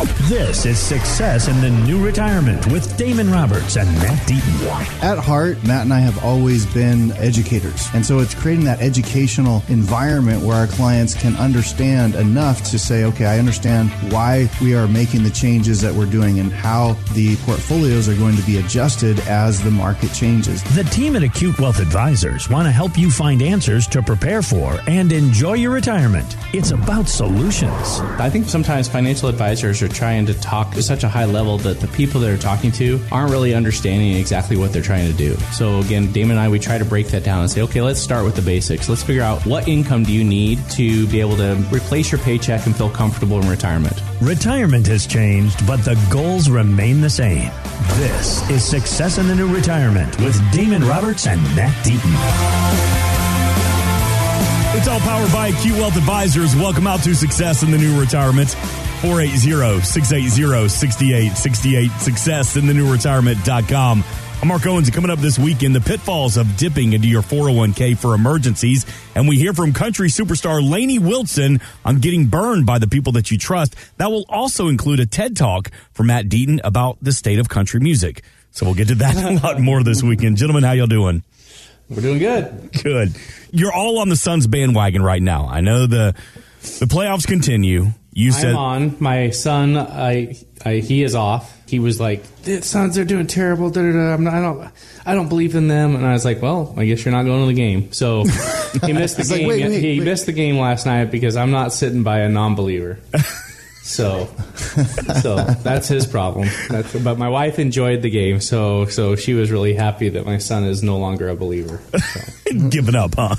This is Success in the New Retirement with Damon Roberts and Matt Deaton. At heart, Matt and I have always been educators. And so it's creating that educational environment where our clients can understand enough to say, okay, I understand why we are making the changes that we're doing and how the portfolios are going to be adjusted as the market changes. The team at Acute Wealth Advisors want to help you find answers to prepare for and enjoy your retirement. It's about solutions. I think sometimes financial advisors are trying to talk at such a high level that the people they're talking to aren't really understanding exactly what they're trying to do. So again, Damon and I, we try to break that down and say, okay, let's start with the basics. Let's figure out what income do you need to be able to replace your paycheck and feel comfortable in retirement. Retirement has changed, but the goals remain the same. This is Success in the New Retirement with Damon Roberts and Matt Deaton. It's all powered by Acute Wealth Advisors. Welcome out to Success in the New Retirement. 480-680-6868. Success in the new retirement.com. I'm Mark Owens. Coming up this weekend, the pitfalls of dipping into your 401k for emergencies. And we hear from country superstar Lainey Wilson on getting burned by the people that you trust. That will also include a TED Talk from Matt Deaton about the state of country music. So we'll get to that a lot more this weekend. Gentlemen, how y'all doing? We're doing good. Good. You're all on the Suns bandwagon right now. I know the the playoffs continue. You said I'm on. My son, I, I, he is off. He was like, "The Suns are doing terrible." Da, da, da. I'm not, I don't, I don't believe in them. And I was like, "Well, I guess you're not going to the game." So he missed the It's like, game. wait, wait, he wait. missed the game last night because I'm not sitting by a non-believer. So, so that's his problem. That's, but my wife enjoyed the game, so so she was really happy that my son is no longer a believer. So. giving up, huh?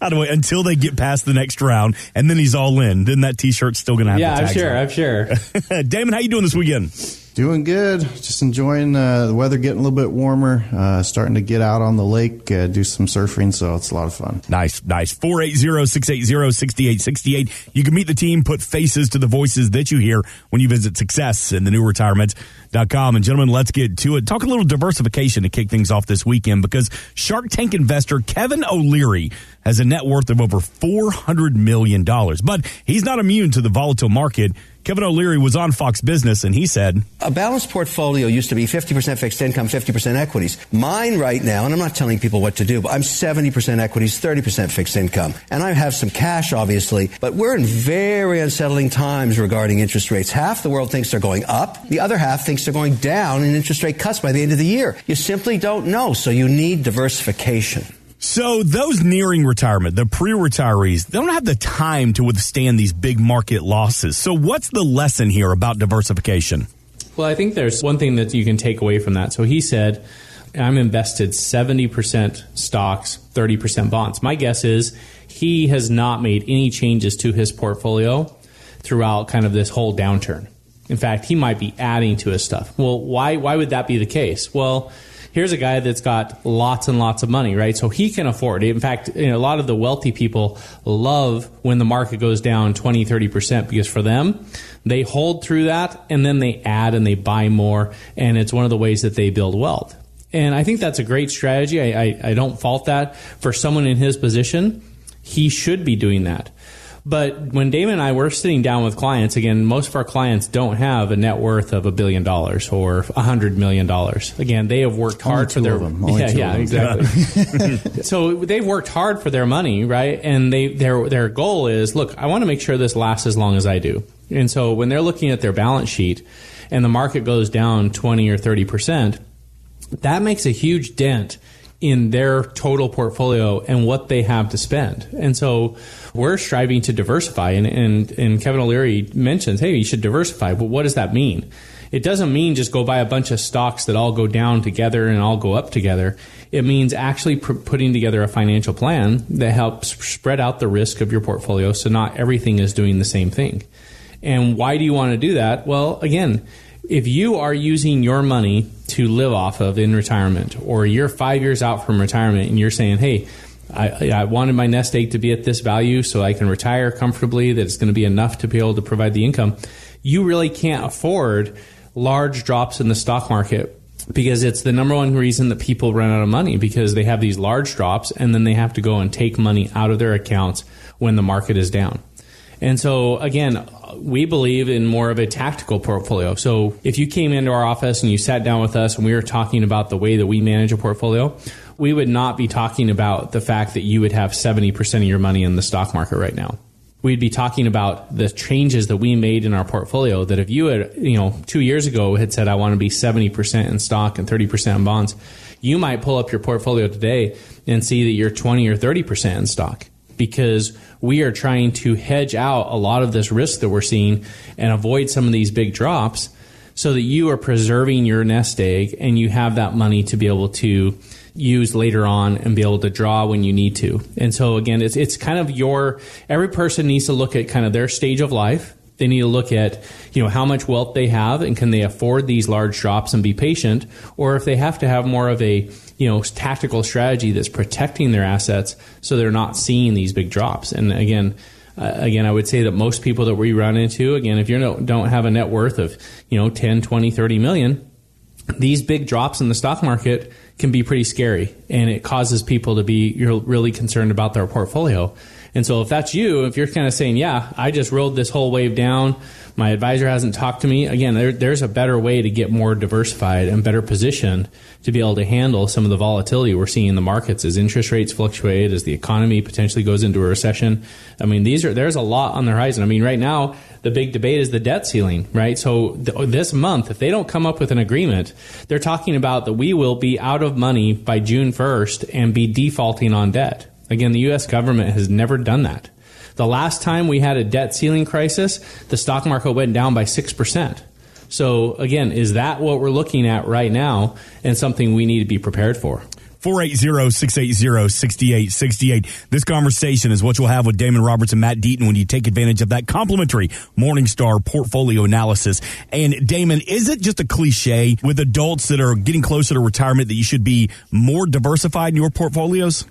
How do I until they get past the next round and then he's all in? Then that T-shirt's still to have yeah, the I'm sure. on I'm sure. Damon, how you doing this weekend? Doing good. Just enjoying uh, the weather getting a little bit warmer. Uh, starting to get out on the lake, uh, do some surfing, so it's a lot of fun. Nice, nice. 480-680-6868. You can meet the team, put faces to the voices that you hear when you visit Success in the new retirement.com. And gentlemen, let's get to it. Talk a little diversification to kick things off this weekend because Shark Tank investor Kevin O'Leary has a net worth of over $400 million. But he's not immune to the volatile market. Kevin O'Leary was on Fox Business and he said, A balanced portfolio used to be 50% fixed income, 50% equities. Mine right now, and I'm not telling people what to do, but I'm 70% equities, 30% fixed income. And I have some cash, obviously, but we're in very unsettling times regarding interest rates. Half the world thinks they're going up. The other half thinks they're going down in interest rate cuts by the end of the year. You simply don't know, so you need diversification. So those nearing retirement, the pre-retirees, they don't have the time to withstand these big market losses. So what's the lesson here about diversification? Well, I think there's one thing that you can take away from that. So he said, I'm invested 70% stocks, 30% bonds. My guess is he has not made any changes to his portfolio throughout kind of this whole downturn. In fact, he might be adding to his stuff. Well, why why would that be the case? Well, here's a guy that's got lots and lots of money, right? So he can afford it. In fact, you know, a lot of the wealthy people love when the market goes down 20, 30% because for them, they hold through that and then they add and they buy more. And it's one of the ways that they build wealth. And I think that's a great strategy. I, I, I don't fault that. For someone in his position, he should be doing that. But when Damon and I were sitting down with clients, again, most of our clients don't have a net worth of a billion dollars or a hundred million dollars. Again, they have worked Only hard for their of them. Only yeah, yeah, exactly. so they've worked hard for their money, right? And they their their goal is, look, I want to make sure this lasts as long as I do. And so when they're looking at their balance sheet and the market goes down 20 or 30 percent, that makes a huge dent in their total portfolio and what they have to spend. And so we're striving to diversify. And, and, and Kevin O'Leary mentions, hey, you should diversify. But what does that mean? It doesn't mean just go buy a bunch of stocks that all go down together and all go up together. It means actually pr- putting together a financial plan that helps spread out the risk of your portfolio so not everything is doing the same thing. And why do you want to do that? Well, again, if you are using your money to live off of in retirement, or you're five years out from retirement and you're saying, hey, I, I wanted my nest egg to be at this value so I can retire comfortably, that it's going to be enough to be able to provide the income, you really can't afford large drops in the stock market because it's the number one reason that people run out of money because they have these large drops and then they have to go and take money out of their accounts when the market is down. And so, again, we believe in more of a tactical portfolio. So if you came into our office and you sat down with us and we were talking about the way that we manage a portfolio, we would not be talking about the fact that you would have 70% of your money in the stock market right now. We'd be talking about the changes that we made in our portfolio that if you had, you know, two years ago had said, I want to be 70% in stock and 30% in bonds, you might pull up your portfolio today and see that you're 20 or 30% in stock because we are trying to hedge out a lot of this risk that we're seeing and avoid some of these big drops so that you are preserving your nest egg and you have that money to be able to use later on and be able to draw when you need to. And so again, it's it's kind of your every person needs to look at kind of their stage of life. They need to look at, you know, how much wealth they have and can they afford these large drops and be patient or if they have to have more of a, you know, tactical strategy that's protecting their assets so they're not seeing these big drops. And again, uh, again, I would say that most people that we run into, again, if you don't, don't have a net worth of, you know, 10, 20, 30 million, these big drops in the stock market can be pretty scary and it causes people to be you're really concerned about their portfolio. And so if that's you, if you're kind of saying, yeah, I just rode this whole wave down, my advisor hasn't talked to me, again, there, there's a better way to get more diversified and better positioned to be able to handle some of the volatility we're seeing in the markets as interest rates fluctuate, as the economy potentially goes into a recession. I mean, these are, there's a lot on the horizon. I mean, right now, the big debate is the debt ceiling, right? So th- this month, if they don't come up with an agreement, they're talking about that we will be out of money by June 1st and be defaulting on debt. Again, the U.S. government has never done that. The last time we had a debt ceiling crisis, the stock market went down by 6%. So again, is that what we're looking at right now and something we need to be prepared for? 480-680-6868. This conversation is what you'll have with Damon Roberts and Matt Deaton when you take advantage of that complimentary Morningstar portfolio analysis. And Damon, is it just a cliche with adults that are getting closer to retirement that you should be more diversified in your portfolios?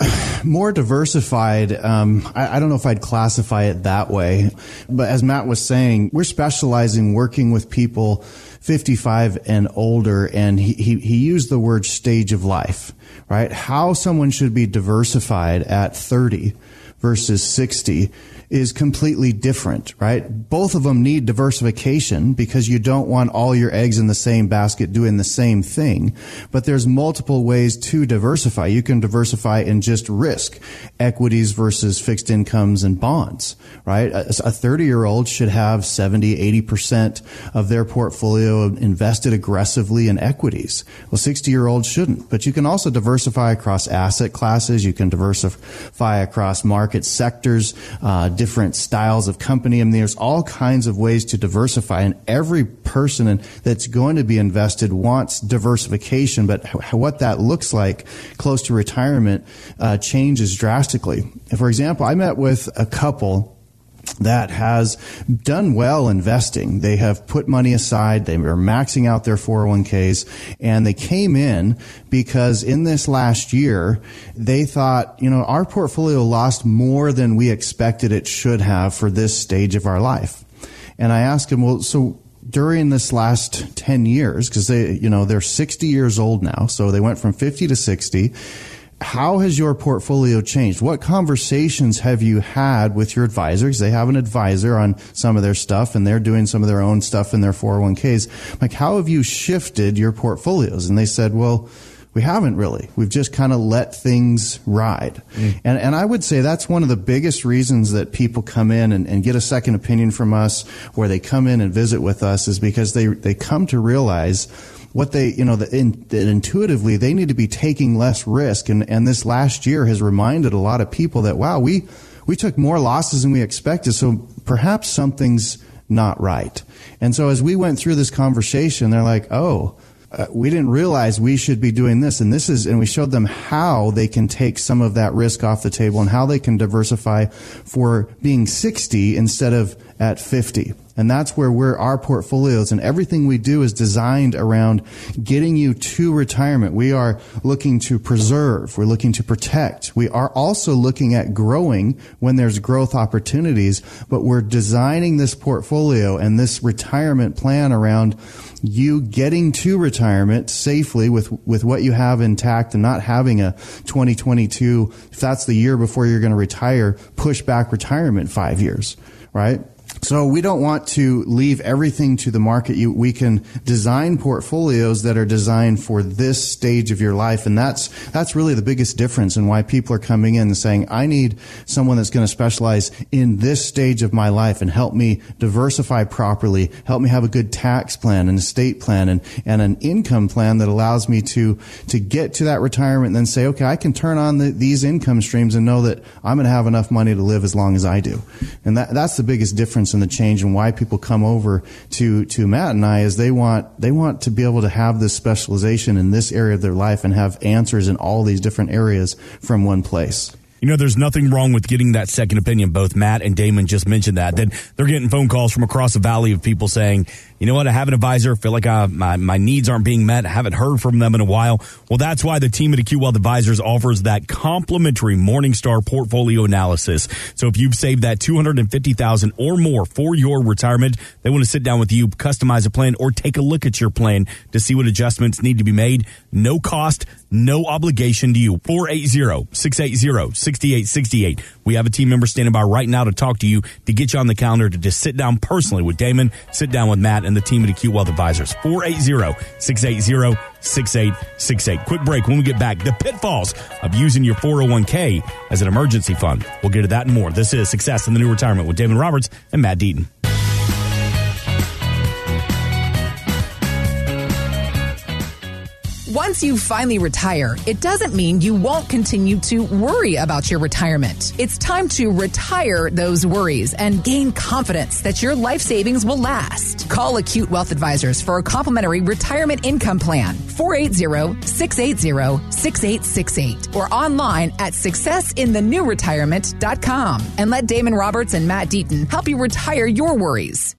more diversified. Um, I, I, don't know if I'd classify it that way, but as Matt was saying, we're specializing working with people 55 and older, and he, he, he used the word stage of life, right? How someone should be diversified at 30 versus 60 is completely different, right? Both of them need diversification because you don't want all your eggs in the same basket doing the same thing. But there's multiple ways to diversify. You can diversify in just risk, equities versus fixed incomes and bonds, right? A 30 year old should have 70, 80% of their portfolio invested aggressively in equities. Well, 60 year olds shouldn't, but you can also diversify across asset classes. You can diversify across market sectors, uh, different styles of company. I mean, there's all kinds of ways to diversify, and every person that's going to be invested wants diversification. But what that looks like close to retirement uh, changes drastically. For example, I met with a couple that has done well investing. They have put money aside. They are maxing out their 401ks and they came in because in this last year, they thought, you know, our portfolio lost more than we expected it should have for this stage of our life. And I asked them, well, so during this last 10 years, because they, you know, they're 60 years old now. So they went from 50 to 60 how has your portfolio changed? What conversations have you had with your advisors? They have an advisor on some of their stuff and they're doing some of their own stuff in their 401ks. Like, how have you shifted your portfolios? And they said, well, we haven't really. We've just kind of let things ride. Mm. And, and I would say that's one of the biggest reasons that people come in and, and get a second opinion from us, where they come in and visit with us, is because they, they come to realize what they, you know, the, in, that intuitively they need to be taking less risk. And, and this last year has reminded a lot of people that, wow, we, we took more losses than we expected. So perhaps something's not right. And so as we went through this conversation, they're like, oh, uh, we didn't realize we should be doing this and this is and we showed them how they can take some of that risk off the table and how they can diversify for being 60 instead of at 50 and that's where we're our portfolios and everything we do is designed around getting you to retirement. We are looking to preserve. We're looking to protect. We are also looking at growing when there's growth opportunities, but we're designing this portfolio and this retirement plan around you getting to retirement safely with, with what you have intact and not having a 2022, if that's the year before you're going to retire, push back retirement five years, right? So we don't want to leave everything to the market. You, we can design portfolios that are designed for this stage of your life. And that's, that's really the biggest difference in why people are coming in and saying, I need someone that's going to specialize in this stage of my life and help me diversify properly, help me have a good tax plan and estate plan and, and an income plan that allows me to, to get to that retirement and then say, okay, I can turn on the, these income streams and know that I'm going to have enough money to live as long as I do. And that, that's the biggest difference in the change and why people come over to, to Matt and I is they want, they want to be able to have this specialization in this area of their life and have answers in all these different areas from one place. You know, there's nothing wrong with getting that second opinion. Both Matt and Damon just mentioned that. That they're getting phone calls from across the valley of people saying, you know what, I have an advisor, feel like I, my, my needs aren't being met, I haven't heard from them in a while. Well, that's why the team at Acute Wealth Advisors offers that complimentary Morningstar portfolio analysis. So if you've saved that 250000 or more for your retirement, they want to sit down with you, customize a plan, or take a look at your plan to see what adjustments need to be made. No cost, no obligation to you. 480-680-6868. We have a team member standing by right now to talk to you, to get you on the calendar, to just sit down personally with Damon, sit down with Matt and the team at Acute Wealth Advisors. 480-680-6868. Quick break. When we get back, the pitfalls of using your 401k as an emergency fund. We'll get to that and more. This is Success in the New Retirement with Damon Roberts and Matt Deaton. Once you finally retire, it doesn't mean you won't continue to worry about your retirement. It's time to retire those worries and gain confidence that your life savings will last. Call Acute Wealth Advisors for a complimentary retirement income plan. 480-680-6868 or online at successinthenewretirement.com and let Damon Roberts and Matt Deaton help you retire your worries.